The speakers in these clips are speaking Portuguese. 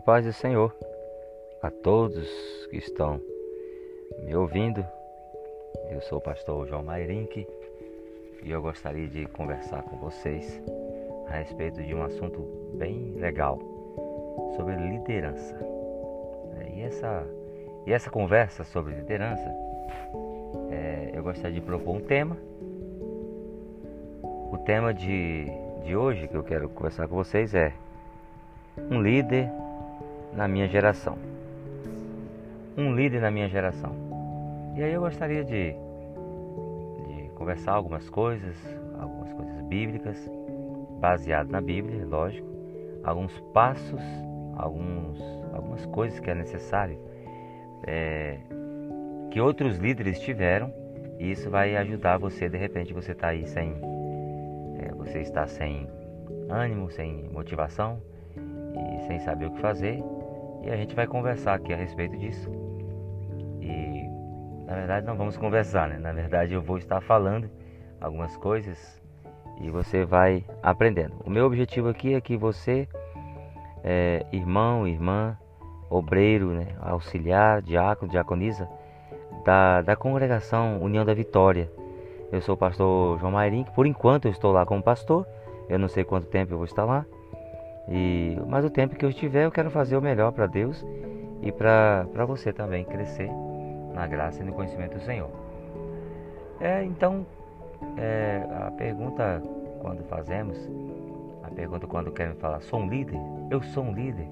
Paz do Senhor a todos que estão me ouvindo. Eu sou o pastor João Mairink e eu gostaria de conversar com vocês a respeito de um assunto bem legal sobre liderança. É, e essa, e essa conversa sobre liderança, é, eu gostaria de propor um tema. O tema de, de hoje que eu quero conversar com vocês é um líder na minha geração. Um líder na minha geração. E aí eu gostaria de, de conversar algumas coisas, algumas coisas bíblicas, baseado na Bíblia, lógico, alguns passos, alguns, algumas coisas que é necessário é, que outros líderes tiveram e isso vai ajudar você de repente você está aí sem é, você está sem ânimo, sem motivação e sem saber o que fazer e a gente vai conversar aqui a respeito disso. E na verdade não vamos conversar, né? Na verdade eu vou estar falando algumas coisas e você vai aprendendo. O meu objetivo aqui é que você, é, irmão, irmã, obreiro, né, auxiliar, diácono, diaconisa da, da congregação União da Vitória. Eu sou o pastor João Mairim, por enquanto eu estou lá como pastor, eu não sei quanto tempo eu vou estar lá, e, mas o tempo que eu estiver, eu quero fazer o melhor para Deus e para você também crescer na graça e no conhecimento do Senhor. É, então, é, a pergunta quando fazemos, a pergunta quando querem falar, sou um líder? Eu sou um líder?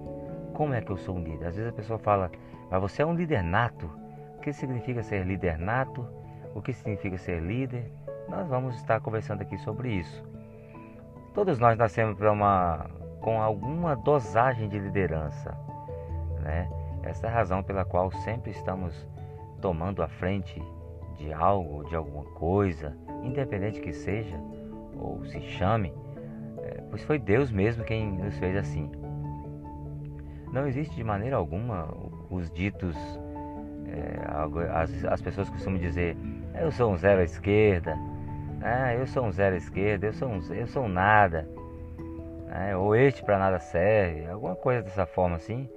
Como é que eu sou um líder? Às vezes a pessoa fala, mas você é um líder nato. O que significa ser líder nato? O que significa ser líder? Nós vamos estar conversando aqui sobre isso. Todos nós nascemos para uma com alguma dosagem de liderança. Né? Essa é a razão pela qual sempre estamos tomando a frente de algo, de alguma coisa, independente que seja ou se chame, é, pois foi Deus mesmo quem nos fez assim. Não existe de maneira alguma os ditos, é, as, as pessoas costumam dizer, eu sou um zero à esquerda, ah, eu sou um zero à esquerda, eu sou um, eu sou um nada né? ou este para nada serve, alguma coisa dessa forma assim.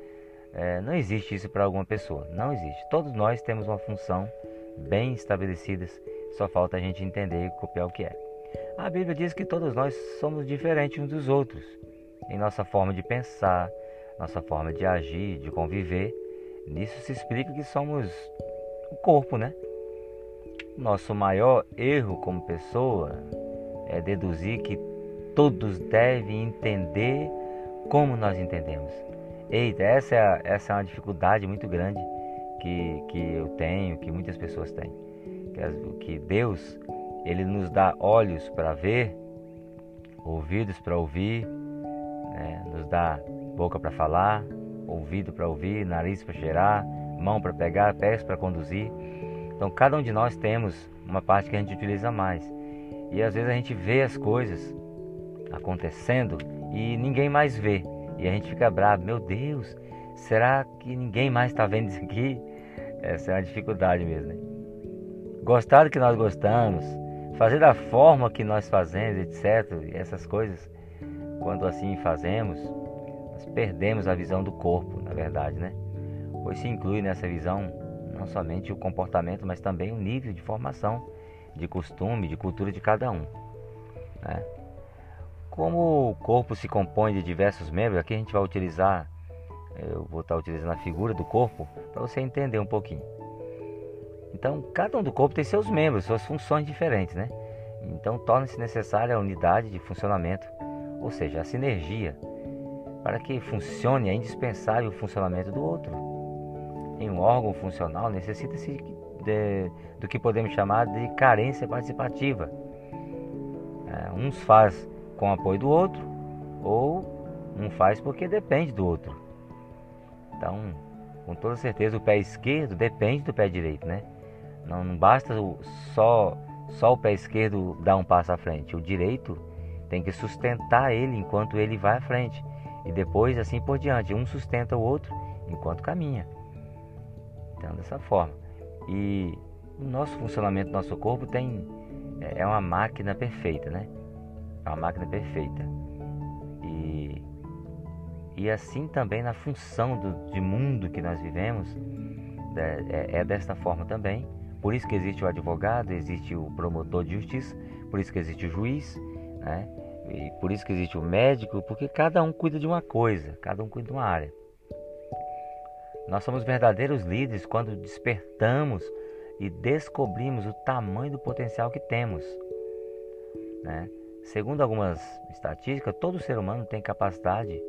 É, não existe isso para alguma pessoa, não existe. Todos nós temos uma função bem estabelecida, só falta a gente entender e copiar o que é. A Bíblia diz que todos nós somos diferentes uns dos outros em nossa forma de pensar, nossa forma de agir, de conviver. Nisso se explica que somos o corpo, né? Nosso maior erro como pessoa é deduzir que todos devem entender como nós entendemos. Eita, essa é, essa é uma dificuldade muito grande que, que eu tenho, que muitas pessoas têm. Que, que Deus, Ele nos dá olhos para ver, ouvidos para ouvir, né? nos dá boca para falar, ouvido para ouvir, nariz para cheirar, mão para pegar, pés para conduzir. Então, cada um de nós temos uma parte que a gente utiliza mais. E às vezes a gente vê as coisas acontecendo e ninguém mais vê. E a gente fica bravo, meu Deus, será que ninguém mais está vendo isso aqui? Essa é uma dificuldade mesmo. Né? Gostar do que nós gostamos, fazer da forma que nós fazemos, etc. Essas coisas, quando assim fazemos, nós perdemos a visão do corpo, na verdade, né? Pois se inclui nessa visão não somente o comportamento, mas também o nível de formação, de costume, de cultura de cada um. Né? Como o corpo se compõe de diversos membros, aqui a gente vai utilizar, eu vou estar utilizando a figura do corpo para você entender um pouquinho. Então, cada um do corpo tem seus membros, suas funções diferentes, né? Então, torna-se necessária a unidade de funcionamento, ou seja, a sinergia. Para que funcione, é indispensável o funcionamento do outro. Em um órgão funcional, necessita-se do que podemos chamar de carência participativa. É, uns faz com o apoio do outro, ou não faz porque depende do outro. Então, com toda certeza, o pé esquerdo depende do pé direito, né? Não, não basta só, só o pé esquerdo dar um passo à frente. O direito tem que sustentar ele enquanto ele vai à frente. E depois, assim por diante. Um sustenta o outro enquanto caminha. Então, dessa forma. E o nosso funcionamento nosso corpo tem é, é uma máquina perfeita, né? É uma máquina perfeita. E E assim também na função do, de mundo que nós vivemos, é, é desta forma também. Por isso que existe o advogado, existe o promotor de justiça, por isso que existe o juiz, né? E por isso que existe o médico, porque cada um cuida de uma coisa, cada um cuida de uma área. Nós somos verdadeiros líderes quando despertamos e descobrimos o tamanho do potencial que temos. Né? Segundo algumas estatísticas, todo ser humano tem capacidade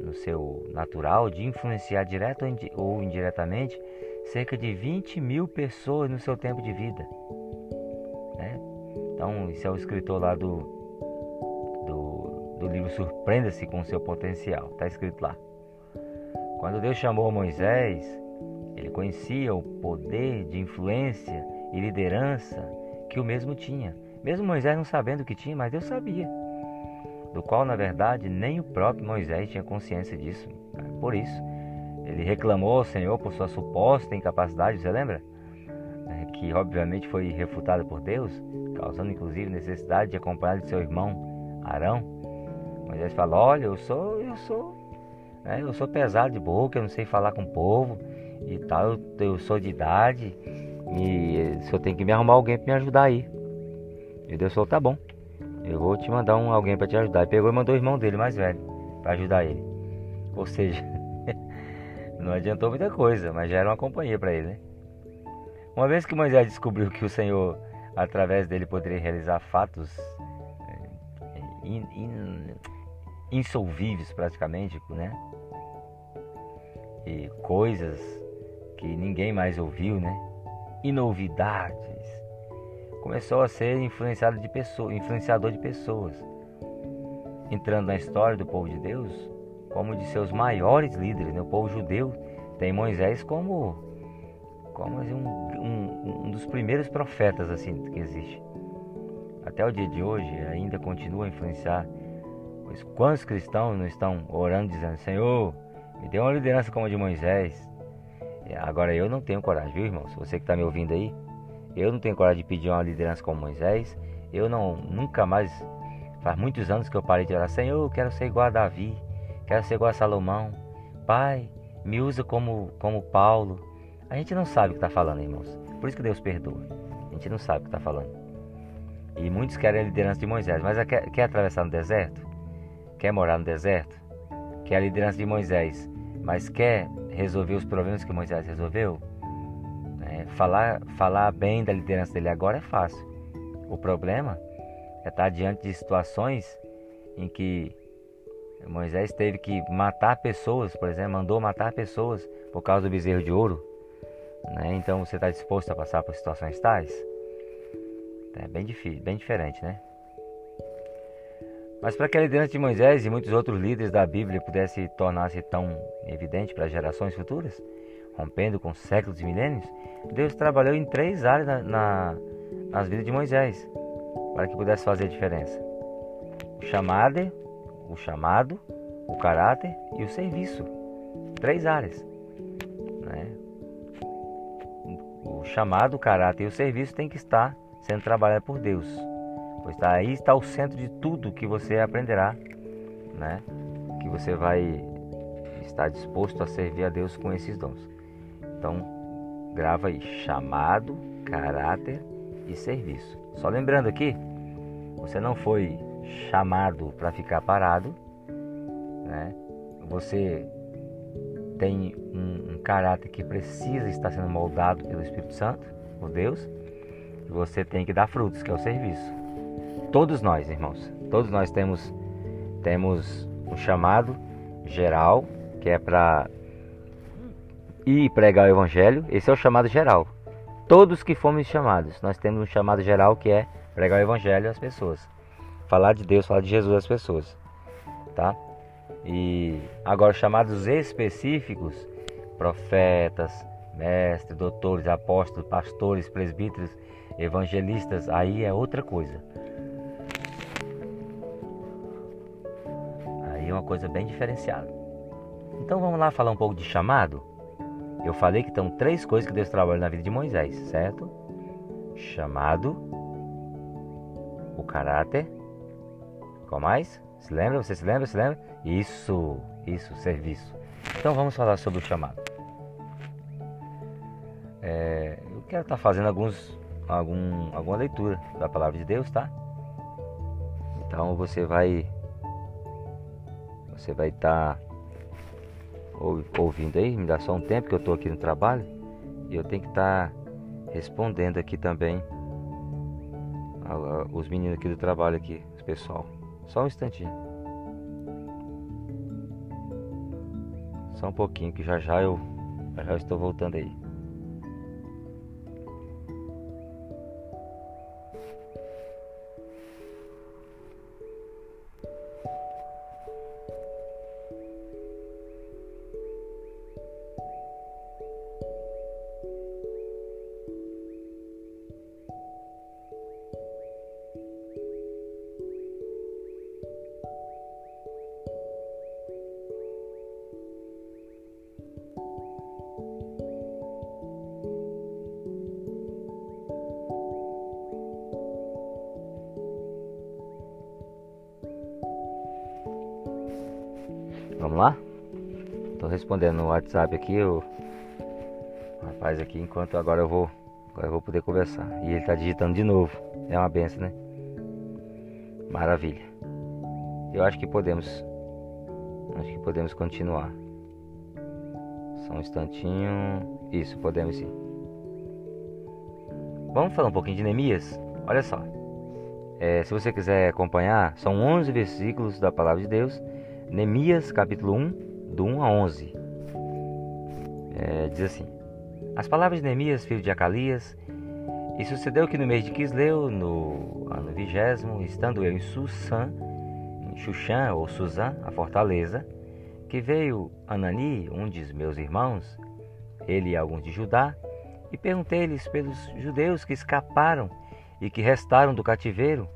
no seu natural de influenciar direto ou indiretamente cerca de 20 mil pessoas no seu tempo de vida. Né? Então, esse é o escritor lá do, do, do livro Surpreenda-se com o seu potencial. Está escrito lá. Quando Deus chamou Moisés, ele conhecia o poder de influência e liderança que o mesmo tinha. Mesmo Moisés não sabendo o que tinha, mas Deus sabia. Do qual, na verdade, nem o próprio Moisés tinha consciência disso. Por isso, ele reclamou ao Senhor por sua suposta incapacidade, você lembra? É, que obviamente foi refutada por Deus, causando inclusive necessidade de acompanhar de seu irmão Arão. Moisés fala: Olha, eu sou, eu sou, né, eu sou pesado de boca, eu não sei falar com o povo e tal, eu, eu sou de idade e o senhor tem que me arrumar alguém para me ajudar aí. E Deus falou: Tá bom, eu vou te mandar um, alguém para te ajudar. E pegou e mandou o irmão dele mais velho para ajudar ele. Ou seja, não adiantou muita coisa, mas já era uma companhia para ele, né? Uma vez que Moisés descobriu que o Senhor, através dele, poderia realizar fatos é, in, in, insolvíveis praticamente, né? E coisas que ninguém mais ouviu, né? E novidades. Começou a ser influenciado de pessoas, influenciador de pessoas. Entrando na história do povo de Deus, como de seus maiores líderes, né? o povo judeu tem Moisés como, como um, um, um dos primeiros profetas assim que existe. Até o dia de hoje ainda continua a influenciar. Pois quantos cristãos não estão orando dizendo, Senhor, me dê uma liderança como a de Moisés, Agora eu não tenho coragem, viu, irmão? Se você que está me ouvindo aí, eu não tenho coragem de pedir uma liderança como Moisés. Eu não, nunca mais, faz muitos anos que eu parei de orar, Senhor, eu quero ser igual a Davi, quero ser igual a Salomão. Pai, me usa como, como Paulo. A gente não sabe o que está falando, irmãos. Por isso que Deus perdoa. A gente não sabe o que está falando. E muitos querem a liderança de Moisés, mas quer, quer atravessar no deserto? Quer morar no deserto? Quer a liderança de Moisés, mas quer resolver os problemas que Moisés resolveu? Falar, falar bem da liderança dele agora é fácil. O problema é estar diante de situações em que Moisés teve que matar pessoas, por exemplo, mandou matar pessoas por causa do bezerro de ouro. Né? Então você está disposto a passar por situações tais? É bem difícil, bem diferente, né? Mas para que a liderança de Moisés e muitos outros líderes da Bíblia pudesse tornar-se tão evidente para gerações futuras, rompendo com séculos e milênios, Deus trabalhou em três áreas na, na, nas vidas de Moisés para que pudesse fazer a diferença: o chamado, o chamado, o caráter e o serviço. Três áreas. Né? O chamado, o caráter e o serviço tem que estar sendo trabalhado por Deus pois aí está o centro de tudo que você aprenderá, né? Que você vai estar disposto a servir a Deus com esses dons. Então, grava aí: chamado, caráter e serviço. Só lembrando aqui, você não foi chamado para ficar parado, né? Você tem um, um, caráter que precisa estar sendo moldado pelo Espírito Santo, por Deus, e você tem que dar frutos, que é o serviço. Todos nós, irmãos, todos nós temos temos um chamado geral, que é para ir pregar o evangelho. Esse é o chamado geral. Todos que fomos chamados, nós temos um chamado geral que é pregar o evangelho às pessoas. Falar de Deus, falar de Jesus às pessoas, tá? E agora chamados específicos, profetas, mestres, doutores, apóstolos, pastores, presbíteros, evangelistas, aí é outra coisa. Aí é uma coisa bem diferenciada. Então vamos lá falar um pouco de chamado? Eu falei que estão três coisas que Deus trabalha na vida de Moisés, certo? Chamado, o caráter, qual mais? Se lembra? Você se lembra? Se lembra? Isso, isso, serviço. Então vamos falar sobre o chamado. É, eu quero estar fazendo alguns, algum, alguma leitura da palavra de Deus, tá? Então você vai você vai estar ouvindo aí, me dá só um tempo que eu estou aqui no trabalho e eu tenho que estar respondendo aqui também os meninos aqui do trabalho aqui, pessoal. Só um instantinho. Só um pouquinho que já já eu já, já estou voltando aí. Respondendo no WhatsApp aqui o rapaz aqui enquanto agora eu vou agora eu vou poder conversar. E ele tá digitando de novo. É uma benção, né? Maravilha. Eu acho que podemos acho que podemos continuar. Só um instantinho. Isso, podemos sim. Vamos falar um pouquinho de Neemias? Olha só. É, se você quiser acompanhar, são 11 versículos da palavra de Deus Neemias capítulo 1, do 1 a 11. É, diz assim: As palavras de Neemias, filho de Acalias, e sucedeu que no mês de Quisleu, no ano vigésimo, estando eu em Susã, em Xuxã ou Suzã, a fortaleza, que veio Anani, um dos meus irmãos, ele e alguns de Judá, e perguntei-lhes pelos judeus que escaparam e que restaram do cativeiro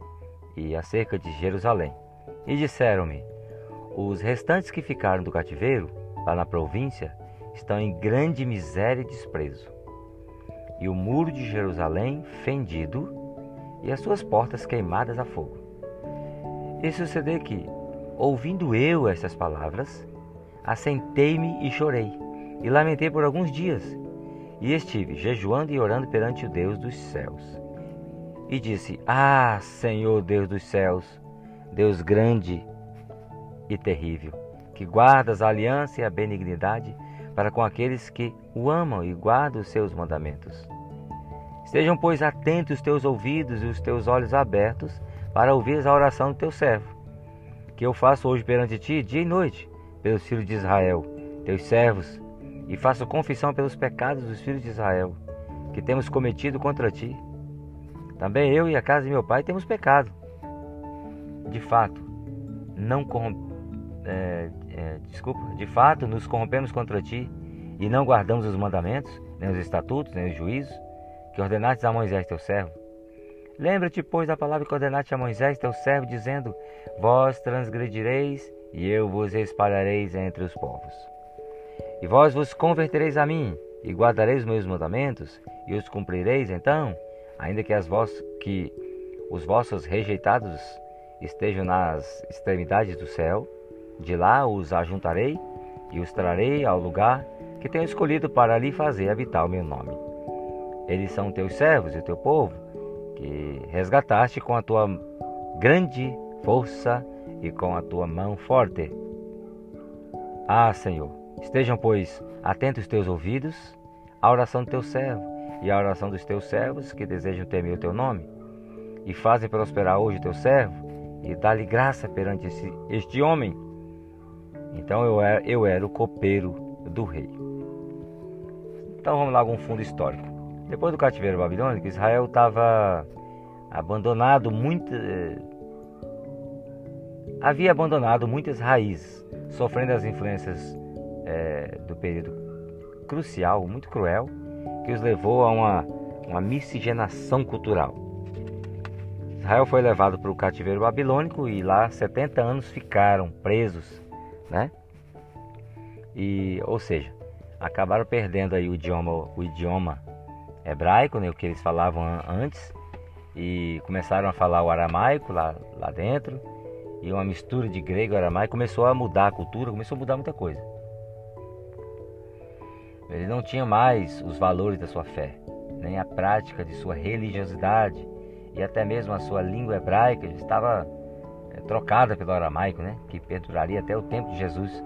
e acerca de Jerusalém. E disseram-me: os restantes que ficaram do cativeiro, lá na província, estão em grande miséria e desprezo. E o muro de Jerusalém fendido e as suas portas queimadas a fogo. E sucedeu que, ouvindo eu estas palavras, assentei-me e chorei, e lamentei por alguns dias, e estive jejuando e orando perante o Deus dos céus. E disse: Ah, Senhor Deus dos céus, Deus grande e terrível, que guardas a aliança e a benignidade para com aqueles que o amam e guardam os seus mandamentos. Estejam, pois, atentos os teus ouvidos e os teus olhos abertos para ouvir a oração do teu servo, que eu faço hoje perante ti, dia e noite, pelos filhos de Israel, teus servos, e faço confissão pelos pecados dos filhos de Israel, que temos cometido contra ti. Também eu e a casa de meu pai temos pecado. De fato, não corrompemos é, é, desculpa, de fato nos corrompemos contra ti e não guardamos os mandamentos, nem os estatutos, nem os juízos, que ordenaste a Moisés teu servo. Lembra-te, pois, da palavra que ordenaste a Moisés teu servo, dizendo: Vós transgredireis e eu vos espalhareis entre os povos. E vós vos convertereis a mim, e guardareis os meus mandamentos, e os cumprireis então, ainda que, as que os vossos rejeitados estejam nas extremidades do céu, de lá os ajuntarei e os trarei ao lugar que tenho escolhido para ali fazer habitar o meu nome. Eles são teus servos e o teu povo, que resgataste com a tua grande força e com a tua mão forte. Ah, Senhor, estejam, pois, atentos os teus ouvidos à oração do teu servo e à oração dos teus servos que desejam temer o teu nome, e fazem prosperar hoje o teu servo, e dá-lhe graça perante este homem então eu era, eu era o copeiro do rei. Então vamos lá com um fundo histórico. Depois do cativeiro babilônico, Israel estava abandonado muito, eh, havia abandonado muitas raízes, sofrendo as influências é, do período crucial, muito cruel, que os levou a uma, uma miscigenação cultural. Israel foi levado para o cativeiro babilônico e lá 70 anos ficaram presos né? E, ou seja, acabaram perdendo aí o idioma, o idioma hebraico, né, o que eles falavam antes, e começaram a falar o aramaico lá, lá dentro, e uma mistura de grego e aramaico começou a mudar a cultura, começou a mudar muita coisa. Ele não tinha mais os valores da sua fé, nem a prática de sua religiosidade e até mesmo a sua língua hebraica estava trocada pelo aramaico, né? que perduraria até o tempo de Jesus.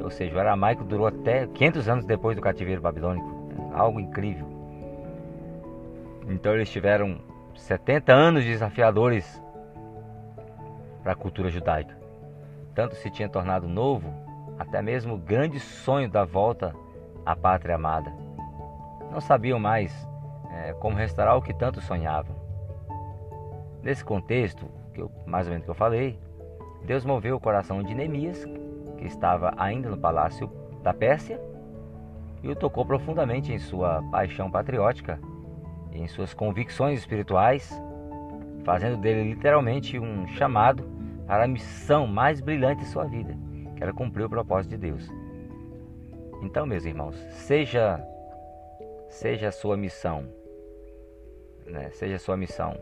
Ou seja, o aramaico durou até 500 anos depois do cativeiro babilônico. Algo incrível. Então eles tiveram 70 anos desafiadores para a cultura judaica. Tanto se tinha tornado novo, até mesmo o grande sonho da volta à pátria amada. Não sabiam mais é, como restaurar o que tanto sonhavam. Nesse contexto, que eu, mais ou menos que eu falei, Deus moveu o coração de Neemias, que estava ainda no palácio da Pérsia, e o tocou profundamente em sua paixão patriótica em suas convicções espirituais, fazendo dele literalmente um chamado para a missão mais brilhante de sua vida, que era cumprir o propósito de Deus. Então, meus irmãos, seja seja a sua missão, né? seja a sua missão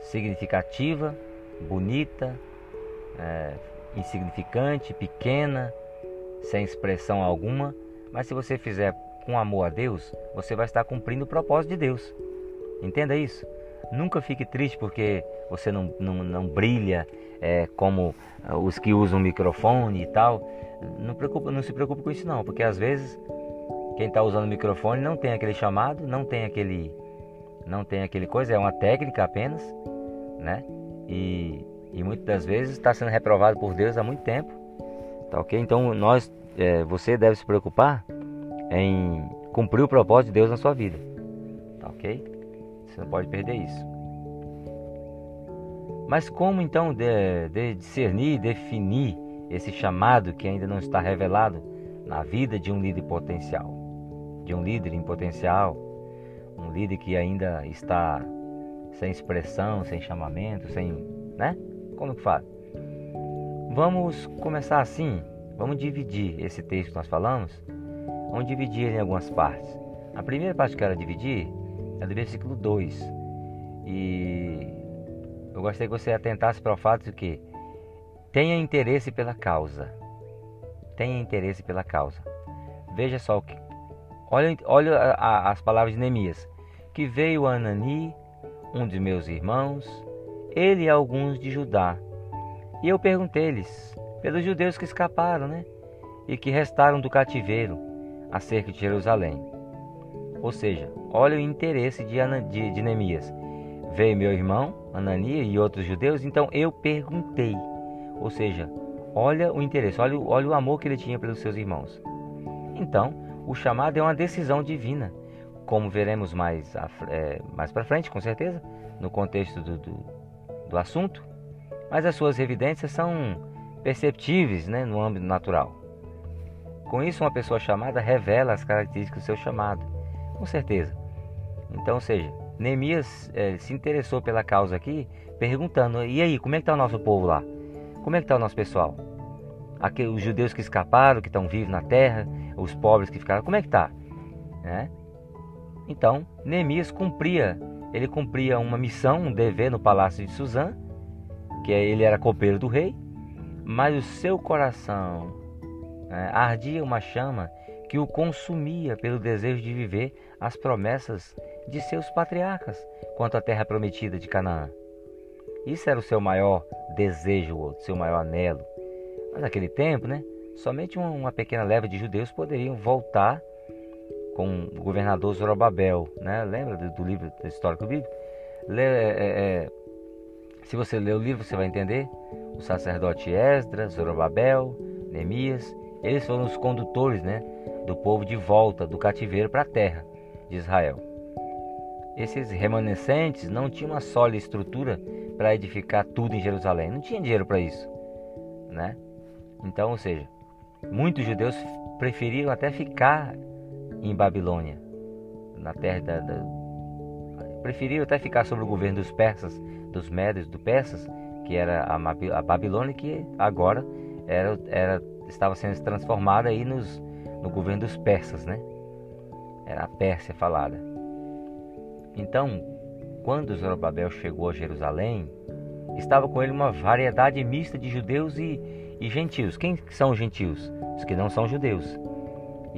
significativa, bonita, é, insignificante, pequena, sem expressão alguma, mas se você fizer com amor a Deus, você vai estar cumprindo o propósito de Deus. Entenda isso. Nunca fique triste porque você não, não, não brilha é, como ah, os que usam microfone e tal. Não, preocupa, não se preocupe com isso não, porque às vezes quem está usando microfone não tem aquele chamado, não tem aquele, não tem aquele coisa, é uma técnica apenas, né? E, e muitas das vezes está sendo reprovado por Deus há muito tempo, tá ok? Então nós, é, você deve se preocupar em cumprir o propósito de Deus na sua vida, tá ok? Você não pode perder isso. Mas como então de, de discernir, definir esse chamado que ainda não está revelado na vida de um líder potencial? De um líder em potencial, um líder que ainda está sem expressão, sem chamamento, sem. né? Como que faz? Vamos começar assim. Vamos dividir esse texto que nós falamos. Vamos dividir ele em algumas partes. A primeira parte que eu quero dividir é do versículo 2. E eu gostaria que você atentasse para o fato de que tenha interesse pela causa. Tenha interesse pela causa. Veja só o que. Olha, olha a, a, as palavras de Neemias. Que veio Anani, um de meus irmãos, ele e alguns de Judá. E eu perguntei-lhes, pelos judeus que escaparam, né? E que restaram do cativeiro, acerca de Jerusalém. Ou seja, olha o interesse de, de, de Neemias. Veio meu irmão, Anania e outros judeus, então eu perguntei. Ou seja, olha o interesse, olha, olha o amor que ele tinha pelos seus irmãos. Então, o chamado é uma decisão divina, como veremos mais, é, mais para frente, com certeza, no contexto do, do, do, assunto. Mas as suas evidências são perceptíveis né, no âmbito natural. Com isso, uma pessoa chamada revela as características do seu chamado, com certeza. Então, ou seja, Neemias é, se interessou pela causa aqui, perguntando: e aí, como é que está o nosso povo lá? Como é que está o nosso pessoal? Aqui, os judeus que escaparam, que estão vivos na terra, os pobres que ficaram, como é que está? Né? Então, Neemias cumpria, ele cumpria uma missão, um dever no palácio de Suzã, que é, ele era copeiro do rei, mas o seu coração né, ardia uma chama que o consumia pelo desejo de viver as promessas de seus patriarcas quanto à terra prometida de Canaã. Isso era o seu maior desejo, o seu maior anelo. Mas naquele tempo, né, somente uma pequena leva de judeus poderiam voltar com o governador Zorobabel. Né? Lembra do, livro histórico bíblico? Lê, é, é, é, se você ler o livro, você vai entender. O sacerdote Esdras, Zorobabel, Neemias, eles foram os condutores né, do povo de volta do cativeiro para a terra de Israel. Esses remanescentes não tinham uma sólida estrutura para edificar tudo em Jerusalém. Não tinha dinheiro para isso, né? Então, ou seja, muitos judeus preferiram até ficar em Babilônia, na terra da, da preferiram até ficar sob o governo dos persas, dos médios, do persas, que era a, a Babilônia que agora era, era estava sendo transformada aí nos, no governo dos persas, né? Era a Pérsia falada. Então, quando Zorobabel chegou a Jerusalém, estava com ele uma variedade mista de judeus e, e gentios. Quem são os gentios? Os que não são judeus.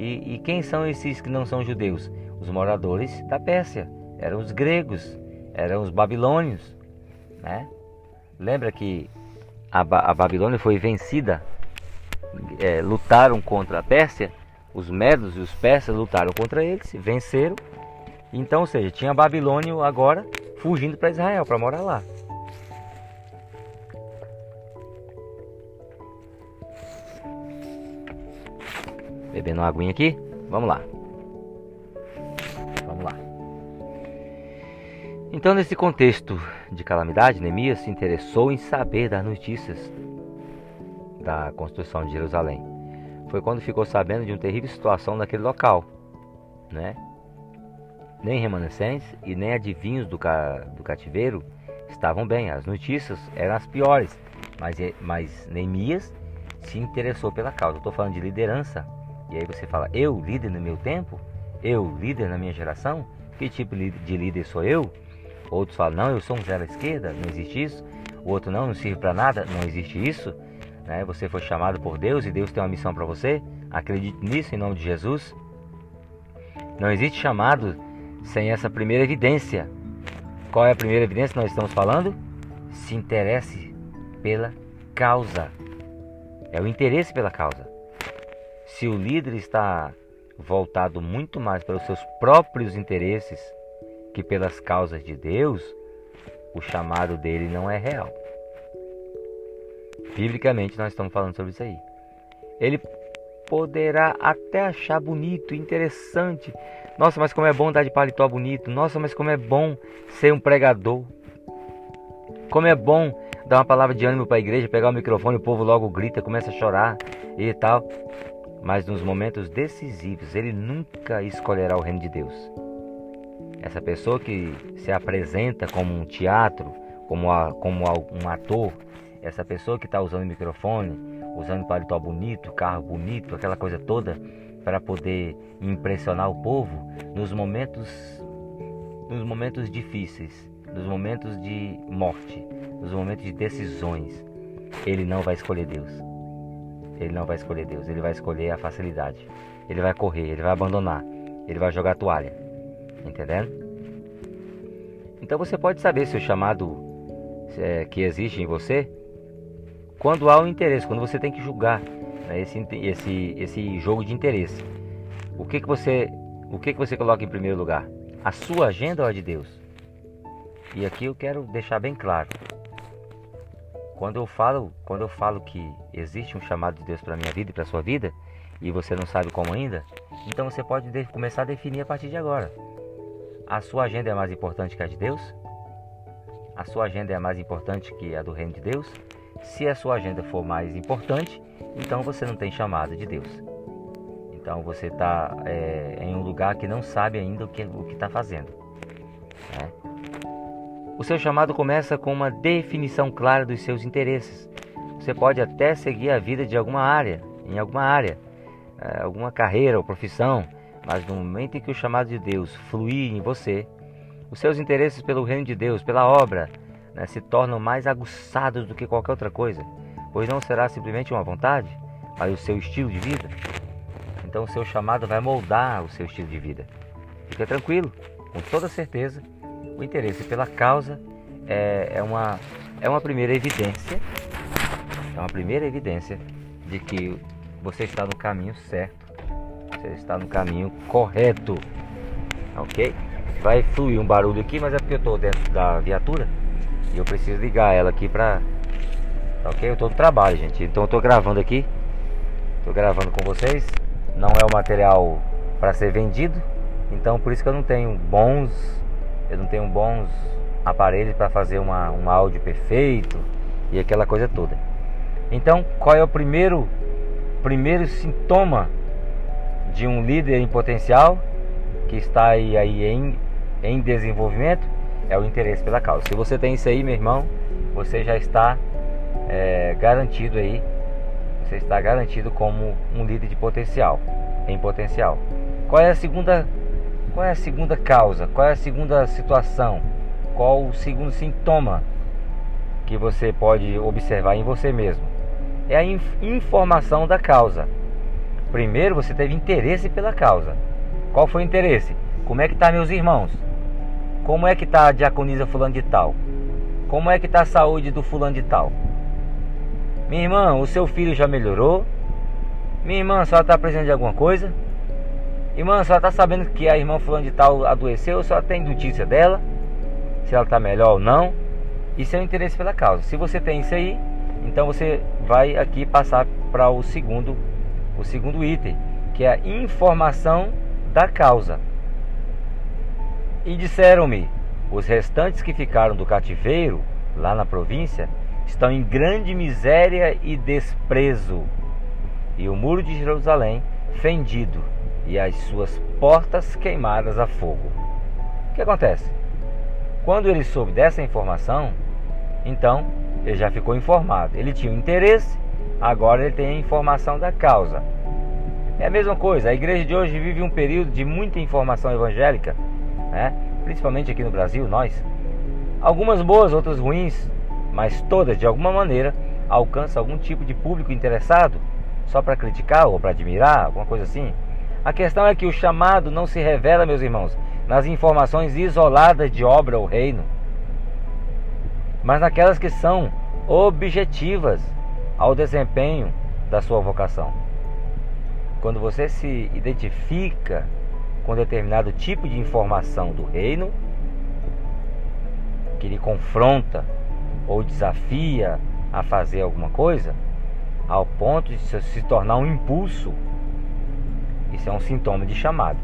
E, e quem são esses que não são judeus? Os moradores da Pérsia. Eram os gregos, eram os babilônios. Né? Lembra que a, ba a Babilônia foi vencida, é, lutaram contra a Pérsia, os medos e os persas lutaram contra eles, venceram. Então, ou seja, tinha Babilônio agora fugindo para Israel, para morar lá. Bebendo uma aguinha aqui, vamos lá. Vamos lá. Então, nesse contexto de calamidade, Neemias se interessou em saber das notícias da construção de Jerusalém. Foi quando ficou sabendo de uma terrível situação naquele local, né? Nem remanescentes e nem adivinhos do, ca... do cativeiro estavam bem. As notícias eram as piores, mas, mas Neemias se interessou pela causa. Estou falando de liderança. E aí você fala, eu líder no meu tempo? Eu líder na minha geração? Que tipo de líder sou eu? Outros falam, não, eu sou um zero à esquerda, não existe isso. O outro, não, não serve para nada, não existe isso. Né? Você foi chamado por Deus e Deus tem uma missão para você. Acredite nisso em nome de Jesus. Não existe chamado sem essa primeira evidência. Qual é a primeira evidência que nós estamos falando? Se interesse pela causa. É o interesse pela causa. Se o líder está voltado muito mais para os seus próprios interesses que pelas causas de Deus, o chamado dele não é real. Biblicamente nós estamos falando sobre isso aí. Ele poderá até achar bonito, interessante. Nossa, mas como é bom dar de paletó bonito. Nossa, mas como é bom ser um pregador. Como é bom dar uma palavra de ânimo para a igreja, pegar o microfone, o povo logo grita, começa a chorar e tal. Mas nos momentos decisivos, ele nunca escolherá o reino de Deus. Essa pessoa que se apresenta como um teatro, como, a, como um ator, essa pessoa que está usando microfone, usando paletó bonito, carro bonito, aquela coisa toda, para poder impressionar o povo nos momentos, nos momentos difíceis, nos momentos de morte, nos momentos de decisões, ele não vai escolher Deus. Ele não vai escolher Deus, ele vai escolher a facilidade. Ele vai correr, ele vai abandonar, ele vai jogar a toalha. Entendendo? Então você pode saber se o chamado é, que existe em você quando há um interesse, quando você tem que julgar né, esse, esse, esse jogo de interesse. O que, que você o que, que você coloca em primeiro lugar? A sua agenda ou a de Deus? E aqui eu quero deixar bem claro. Quando eu falo, quando eu falo que existe um chamado de Deus para minha vida e para sua vida, e você não sabe como ainda, então você pode começar a definir a partir de agora. A sua agenda é mais importante que a de Deus? A sua agenda é mais importante que a do reino de Deus? Se a sua agenda for mais importante, então você não tem chamado de Deus. Então você está é, em um lugar que não sabe ainda o que o está fazendo. Né? O seu chamado começa com uma definição clara dos seus interesses. Você pode até seguir a vida de alguma área, em alguma área, é, alguma carreira ou profissão, mas no momento em que o chamado de Deus fluir em você, os seus interesses pelo reino de Deus, pela obra, né, se tornam mais aguçados do que qualquer outra coisa, pois não será simplesmente uma vontade, mas o seu estilo de vida. Então o seu chamado vai moldar o seu estilo de vida. Fica tranquilo, com toda certeza, o interesse pela causa é, é, uma, é uma primeira evidência, é uma primeira evidência de que você está no caminho certo você está no caminho correto. Ok? Vai fluir um barulho aqui, mas é porque eu estou dentro da viatura e eu preciso ligar ela aqui para. Ok? Eu estou no trabalho, gente. Então eu estou gravando aqui. Estou gravando com vocês. Não é o material para ser vendido. Então por isso que eu não tenho bons. Eu não tenho bons aparelhos para fazer uma, um áudio perfeito e aquela coisa toda. Então, qual é o primeiro primeiro sintoma de um líder em potencial que está aí, aí em, em desenvolvimento é o interesse pela causa. Se você tem isso aí, meu irmão, você já está é, garantido aí, você está garantido como um líder de potencial, em potencial. Qual é a segunda, qual é a segunda causa? Qual é a segunda situação? Qual o segundo sintoma que você pode observar em você mesmo é a informação da causa. Primeiro você teve interesse pela causa. Qual foi o interesse? Como é que tá meus irmãos? Como é que tá a diaconisa fulano de tal? Como é que tá a saúde do fulano de tal? Minha irmã, o seu filho já melhorou? Minha irmã, a senhora está precisando de alguma coisa? Irmã, senhora está sabendo que a irmã fulano de tal adoeceu? Senhora tem notícia dela? Se ela está melhor ou não? Isso é o interesse pela causa. Se você tem isso aí, então você vai aqui passar para o segundo, o segundo item, que é a informação da causa. E disseram-me: os restantes que ficaram do cativeiro, lá na província, estão em grande miséria e desprezo, e o muro de Jerusalém fendido, e as suas portas queimadas a fogo. O que acontece? Quando ele soube dessa informação, então ele já ficou informado. Ele tinha um interesse, agora ele tem a informação da causa. É a mesma coisa, a igreja de hoje vive um período de muita informação evangélica, né? principalmente aqui no Brasil, nós. Algumas boas, outras ruins, mas todas de alguma maneira alcançam algum tipo de público interessado, só para criticar ou para admirar, alguma coisa assim. A questão é que o chamado não se revela, meus irmãos, nas informações isoladas de obra ou reino mas naquelas que são objetivas ao desempenho da sua vocação. Quando você se identifica com determinado tipo de informação do reino, que lhe confronta ou desafia a fazer alguma coisa, ao ponto de se tornar um impulso, isso é um sintoma de chamado.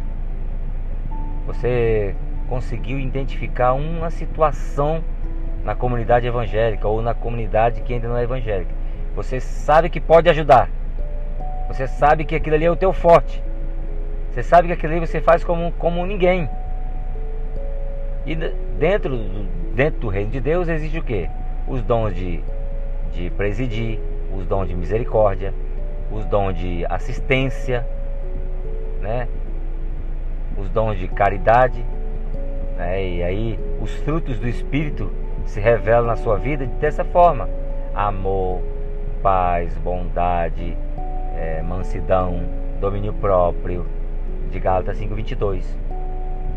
Você conseguiu identificar uma situação na comunidade evangélica ou na comunidade que ainda não é evangélica. Você sabe que pode ajudar. Você sabe que aquilo ali é o teu forte. Você sabe que aquilo ali você faz como, como ninguém. E dentro do, dentro do reino de Deus existe o que? Os dons de, de presidir, os dons de misericórdia, os dons de assistência, né? os dons de caridade, né? e aí os frutos do Espírito se revela na sua vida dessa forma: amor, paz, bondade, é, mansidão, domínio próprio, de Gálatas 5:22.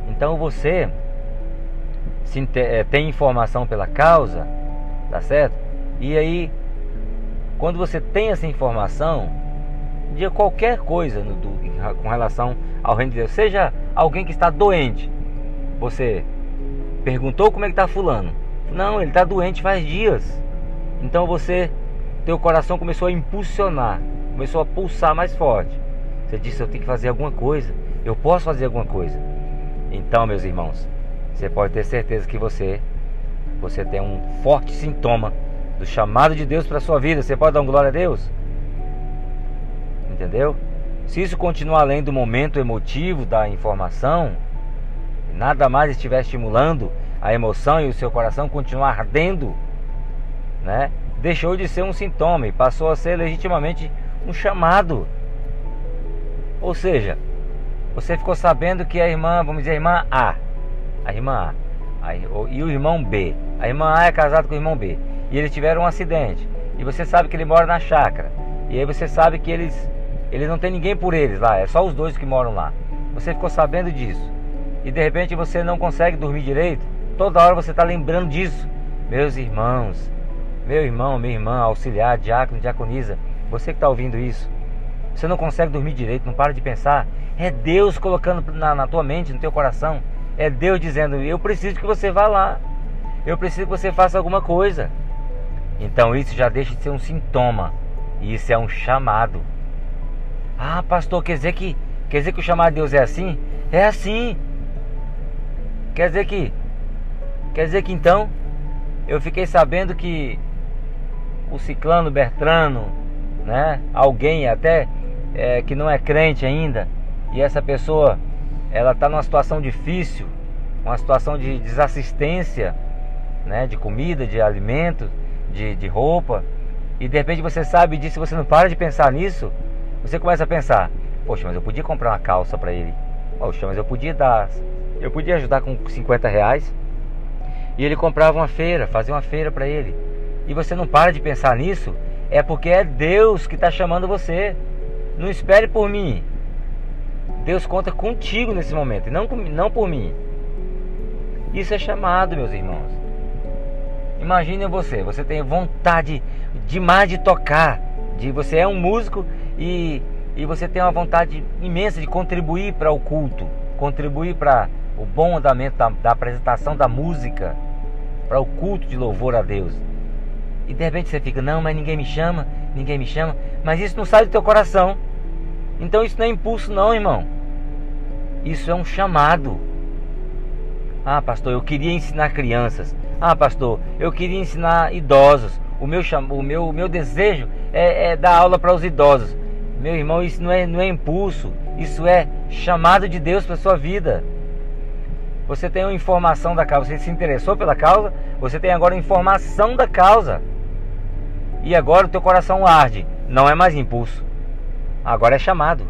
Então você se, é, tem informação pela causa, tá certo? E aí, quando você tem essa informação de qualquer coisa no, do, com relação ao reino de Deus, seja alguém que está doente, você perguntou como é que está fulano, não, ele está doente faz dias. Então você, teu coração começou a impulsionar, começou a pulsar mais forte. Você disse: Eu tenho que fazer alguma coisa. Eu posso fazer alguma coisa. Então, meus irmãos, você pode ter certeza que você, você tem um forte sintoma do chamado de Deus para sua vida. Você pode dar um glória a Deus? Entendeu? Se isso continuar além do momento emotivo da informação, nada mais estiver estimulando a emoção e o seu coração continuar ardendo, né? Deixou de ser um sintoma e passou a ser legitimamente um chamado. Ou seja, você ficou sabendo que a irmã, vamos dizer, a irmã A, a irmã A, a, e o irmão B. A irmã A é casada com o irmão B. E eles tiveram um acidente. E você sabe que ele mora na chácara. E aí você sabe que eles, eles não tem ninguém por eles lá, é só os dois que moram lá. Você ficou sabendo disso. E de repente você não consegue dormir direito Toda hora você está lembrando disso. Meus irmãos, meu irmão, minha irmã, auxiliar, diácono, diaconisa, você que está ouvindo isso, você não consegue dormir direito, não para de pensar. É Deus colocando na, na tua mente, no teu coração. É Deus dizendo: Eu preciso que você vá lá. Eu preciso que você faça alguma coisa. Então isso já deixa de ser um sintoma. E isso é um chamado. Ah, pastor, quer dizer que quer dizer que o chamado de Deus é assim? É assim. Quer dizer que Quer dizer que então eu fiquei sabendo que o ciclano Bertrano, né, alguém até é, que não é crente ainda, e essa pessoa ela está numa situação difícil, uma situação de desassistência, né, de comida, de alimento, de, de roupa, e de repente você sabe disso, você não para de pensar nisso, você começa a pensar, poxa, mas eu podia comprar uma calça para ele, poxa, mas eu podia dar, eu podia ajudar com 50 reais, e ele comprava uma feira, fazia uma feira para ele. e você não para de pensar nisso, é porque é Deus que está chamando você. Não espere por mim. Deus conta contigo nesse momento, e não, não por mim. Isso é chamado, meus irmãos. Imagine você, você tem vontade demais de tocar, de você é um músico e, e você tem uma vontade imensa de contribuir para o culto, contribuir para o bom andamento da, da apresentação da música, para o culto de louvor a Deus. E de repente você fica, não, mas ninguém me chama, ninguém me chama, mas isso não sai do teu coração. Então isso não é impulso não, irmão. Isso é um chamado. Ah, pastor, eu queria ensinar crianças. Ah, pastor, eu queria ensinar idosos. O meu, o meu, o meu desejo é, é dar aula para os idosos. Meu irmão, isso não é, não é impulso. Isso é chamado de Deus para sua vida. Você tem uma informação da causa, você se interessou pela causa, você tem agora informação da causa. E agora o teu coração arde. Não é mais impulso. Agora é chamado.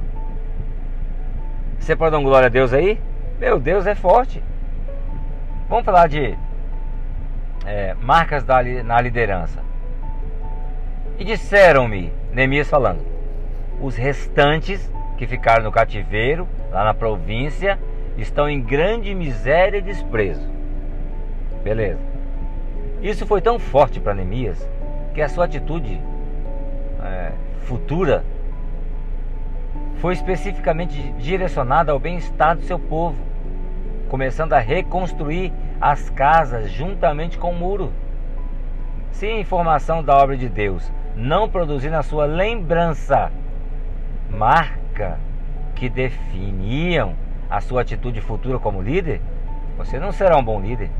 Você pode dar um glória a Deus aí? Meu Deus é forte. Vamos falar de é, marcas da, na liderança. E disseram-me, Neemias falando, os restantes que ficaram no cativeiro, lá na província, estão em grande miséria e desprezo. Beleza. Isso foi tão forte para Neemias que a sua atitude é, futura foi especificamente direcionada ao bem-estar do seu povo, começando a reconstruir as casas juntamente com o muro. Se a informação da obra de Deus não produzir na sua lembrança marca que definiam a sua atitude futura como líder, você não será um bom líder.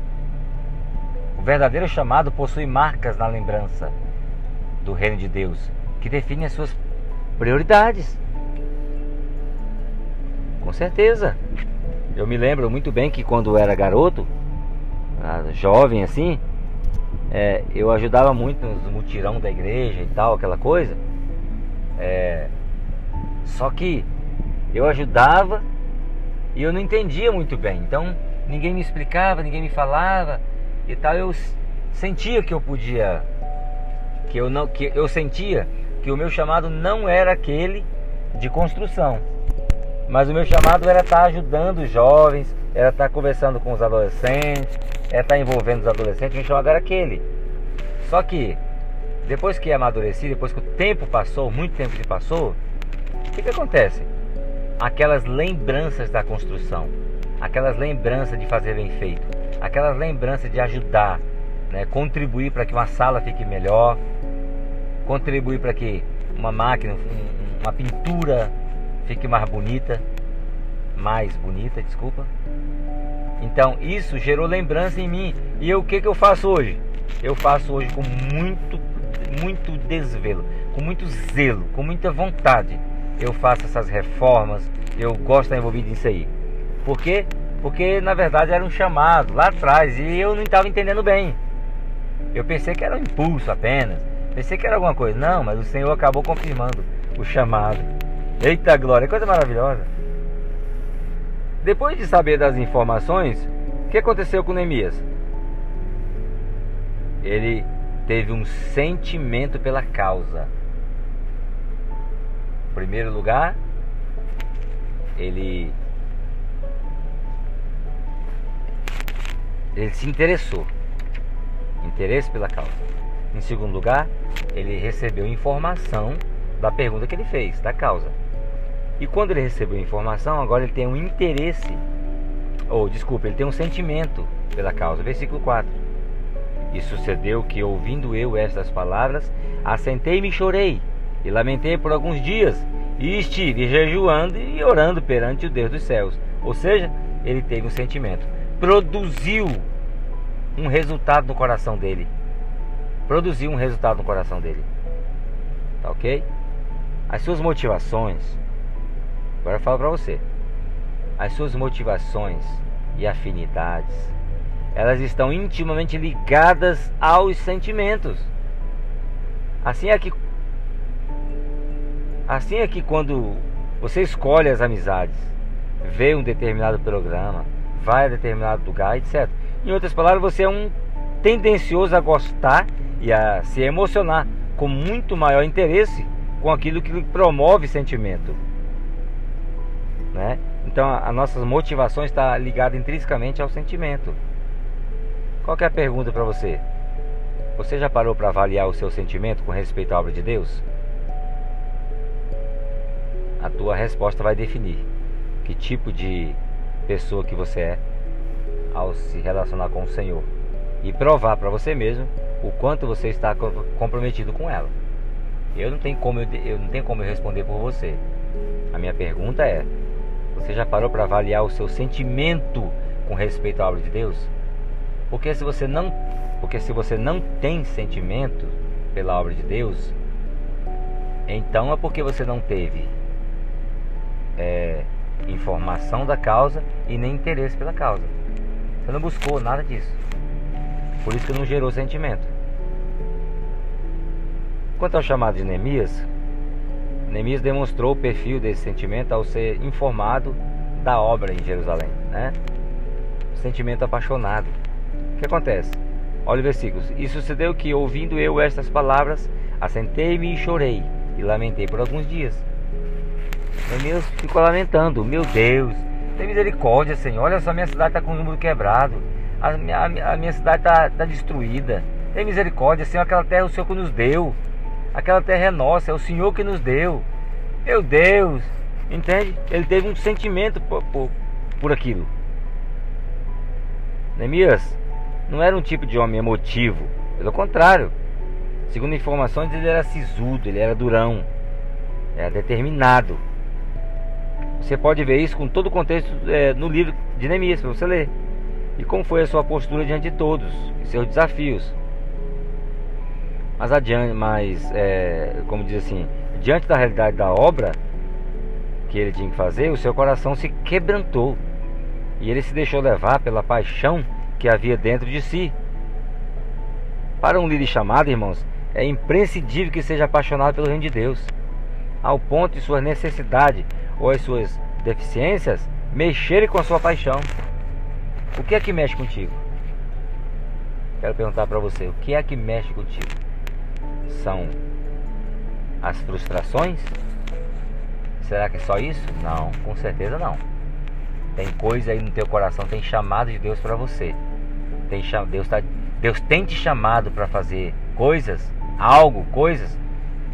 O verdadeiro chamado possui marcas na lembrança do reino de Deus que definem as suas prioridades. Com certeza. Eu me lembro muito bem que quando eu era garoto, ah, jovem assim, é, eu ajudava muito nos mutirão da igreja e tal, aquela coisa. É, só que eu ajudava e eu não entendia muito bem. Então ninguém me explicava, ninguém me falava e tal, eu sentia que eu podia, que eu não, que eu sentia que o meu chamado não era aquele de construção, mas o meu chamado era estar ajudando os jovens, era estar conversando com os adolescentes, era estar envolvendo os adolescentes. O meu chamado era aquele. Só que depois que amadureci, depois que o tempo passou, muito tempo se passou, o que, que acontece? Aquelas lembranças da construção, aquelas lembranças de fazer bem feito, aquelas lembranças de ajudar, né, contribuir para que uma sala fique melhor, contribuir para que uma máquina, uma pintura fique mais bonita, mais bonita, desculpa. Então isso gerou lembrança em mim. E o que, que eu faço hoje? Eu faço hoje com muito, muito desvelo, com muito zelo, com muita vontade. Eu faço essas reformas, eu gosto de estar envolvido nisso aí. Por quê? Porque na verdade era um chamado lá atrás e eu não estava entendendo bem. Eu pensei que era um impulso apenas. Pensei que era alguma coisa. Não, mas o Senhor acabou confirmando o chamado. Eita glória, coisa maravilhosa. Depois de saber das informações, o que aconteceu com Neemias? Ele teve um sentimento pela causa. Em primeiro lugar, ele ele se interessou. Interesse pela causa. Em segundo lugar, ele recebeu informação da pergunta que ele fez, da causa. E quando ele recebeu informação, agora ele tem um interesse, ou desculpa, ele tem um sentimento pela causa. Versículo 4. E sucedeu que, ouvindo eu estas palavras, assentei-me e chorei, e lamentei por alguns dias, e estive jejuando e orando perante o Deus dos céus. Ou seja, ele teve um sentimento produziu um resultado no coração dele. Produziu um resultado no coração dele. Tá ok? As suas motivações. Agora eu falo para você. As suas motivações e afinidades, elas estão intimamente ligadas aos sentimentos. Assim é que assim é que quando você escolhe as amizades, vê um determinado programa, vai a determinado lugar, etc. Em outras palavras, você é um tendencioso a gostar e a se emocionar com muito maior interesse com aquilo que promove sentimento. Né? Então, as nossas motivações está ligada intrinsecamente ao sentimento. Qual é a pergunta para você? Você já parou para avaliar o seu sentimento com respeito à obra de Deus? A tua resposta vai definir que tipo de pessoa que você é ao se relacionar com o Senhor e provar para você mesmo o quanto você está comprometido com ela. Eu não tenho como eu, eu não tenho como eu responder por você. A minha pergunta é: você já parou para avaliar o seu sentimento com respeito à obra de Deus? Porque se você não, porque se você não tem sentimento pela obra de Deus, então é porque você não teve é, informação da causa e nem interesse pela causa. Você não buscou nada disso. Por isso que não gerou sentimento. Quanto ao chamado de Neemias, Neemias demonstrou o perfil desse sentimento ao ser informado da obra em Jerusalém, né? Sentimento apaixonado. O que acontece? Olha o versículo. E sucedeu que, ouvindo eu estas palavras, assentei-me e chorei, e lamentei por alguns dias. Neemias ficou lamentando: Meu Deus, tem misericórdia, Senhor. Olha só, minha cidade está com o número quebrado. A minha, a minha cidade está tá destruída. Tem misericórdia, Senhor. Aquela terra o Senhor que nos deu. Aquela terra é nossa, é o Senhor que nos deu. Meu Deus, entende? Ele teve um sentimento por, por, por aquilo. Neemias não era um tipo de homem emotivo, pelo contrário. Segundo informações, ele era sisudo, ele era durão, era determinado. Você pode ver isso com todo o contexto é, no livro de Neemias, para você ler. E como foi a sua postura diante de todos, e seus desafios. Mas adiante, mas é, como diz assim, diante da realidade da obra que ele tinha que fazer, o seu coração se quebrantou e ele se deixou levar pela paixão que havia dentro de si. Para um líder chamado, irmãos, é imprescindível que seja apaixonado pelo reino de Deus, ao ponto de suas necessidades ou as suas deficiências mexerem com a sua paixão. O que é que mexe contigo? Quero perguntar para você, o que é que mexe contigo? são as frustrações? Será que é só isso? Não, com certeza não. Tem coisa aí no teu coração, tem chamado de Deus para você. Tem Deus tá Deus tem te chamado para fazer coisas, algo, coisas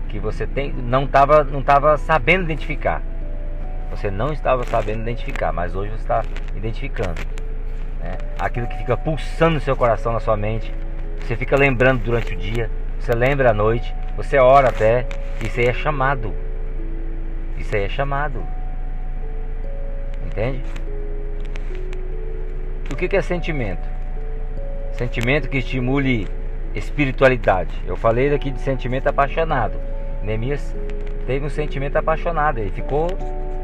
que você tem, não estava não tava sabendo identificar. Você não estava sabendo identificar, mas hoje você está identificando. Né? Aquilo que fica pulsando no seu coração, na sua mente, você fica lembrando durante o dia, você lembra à noite, você ora até, isso aí é chamado. Isso aí é chamado. Entende? O que é sentimento? Sentimento que estimule espiritualidade. Eu falei aqui de sentimento apaixonado. Neemias teve um sentimento apaixonado, ele ficou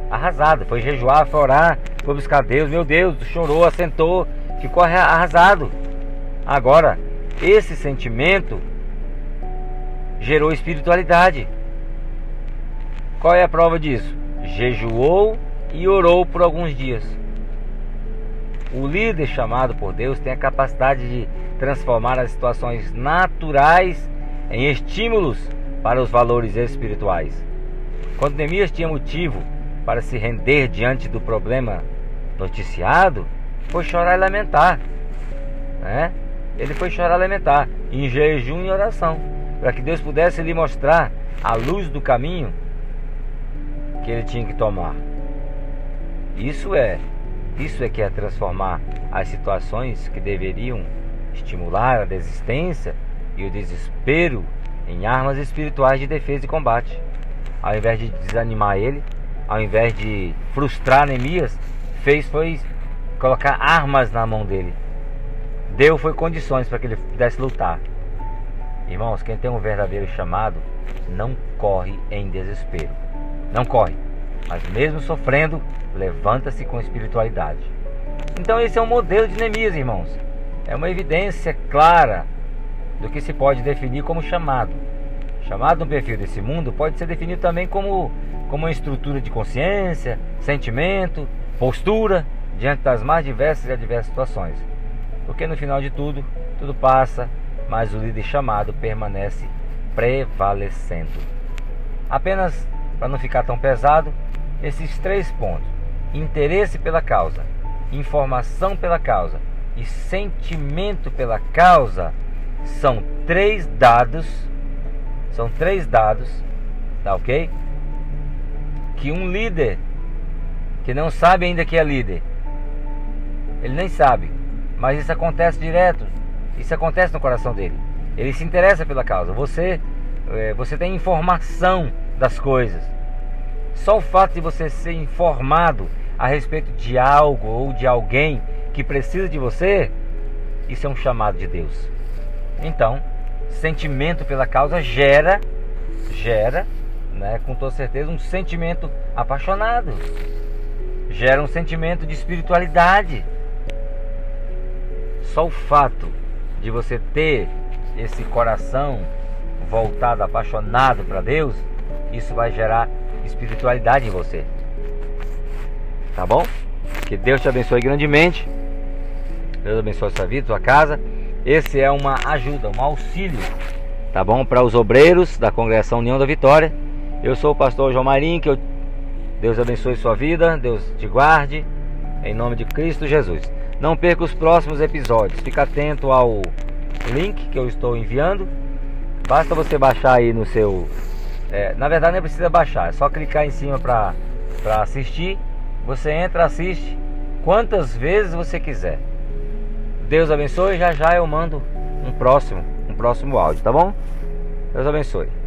arrasado. Foi jejuar, foi orar, foi buscar Deus. Meu Deus, chorou, assentou, ficou arrasado. Agora, esse sentimento gerou espiritualidade. Qual é a prova disso? Jejuou e orou por alguns dias. O líder chamado por Deus tem a capacidade de transformar as situações naturais em estímulos para os valores espirituais. Quando Neemias tinha motivo para se render diante do problema noticiado, foi chorar e lamentar. Né? Ele foi chorar e lamentar, em jejum e oração para que Deus pudesse lhe mostrar a luz do caminho que ele tinha que tomar. Isso é, isso é que é transformar as situações que deveriam estimular a desistência e o desespero em armas espirituais de defesa e combate. Ao invés de desanimar ele, ao invés de frustrar Neemias, fez foi colocar armas na mão dele. Deu foi condições para que ele pudesse lutar. Irmãos, quem tem um verdadeiro chamado não corre em desespero. Não corre, mas mesmo sofrendo, levanta-se com espiritualidade. Então esse é um modelo de Neemias, irmãos. É uma evidência clara do que se pode definir como chamado. Chamado no perfil desse mundo pode ser definido também como, como uma estrutura de consciência, sentimento, postura diante das mais diversas e adversas situações. Porque no final de tudo, tudo passa, mas o líder chamado permanece prevalecendo. Apenas para não ficar tão pesado, esses três pontos: interesse pela causa, informação pela causa e sentimento pela causa são três dados, são três dados, tá ok? Que um líder que não sabe ainda que é líder, ele nem sabe, mas isso acontece direto, isso acontece no coração dele. Ele se interessa pela causa. Você, é, você tem informação das coisas. Só o fato de você ser informado a respeito de algo ou de alguém que precisa de você, isso é um chamado de Deus. Então, sentimento pela causa gera, gera, né, com toda certeza, um sentimento apaixonado. Gera um sentimento de espiritualidade. Só o fato de você ter esse coração voltado, apaixonado para Deus, isso vai gerar espiritualidade em você. Tá bom? Que Deus te abençoe grandemente. Deus abençoe sua vida, sua casa. Esse é uma ajuda, um auxílio, tá bom? Para os obreiros da Congregação União da Vitória. Eu sou o pastor João Marinho, que eu... Deus abençoe sua vida, Deus te guarde, em nome de Cristo Jesus. Não perca os próximos episódios. Fica atento ao link que eu estou enviando. Basta você baixar aí no seu. É, na verdade, não precisa baixar, é só clicar em cima para assistir. Você entra, assiste quantas vezes você quiser. Deus abençoe. Já já eu mando um próximo, um próximo áudio, tá bom? Deus abençoe.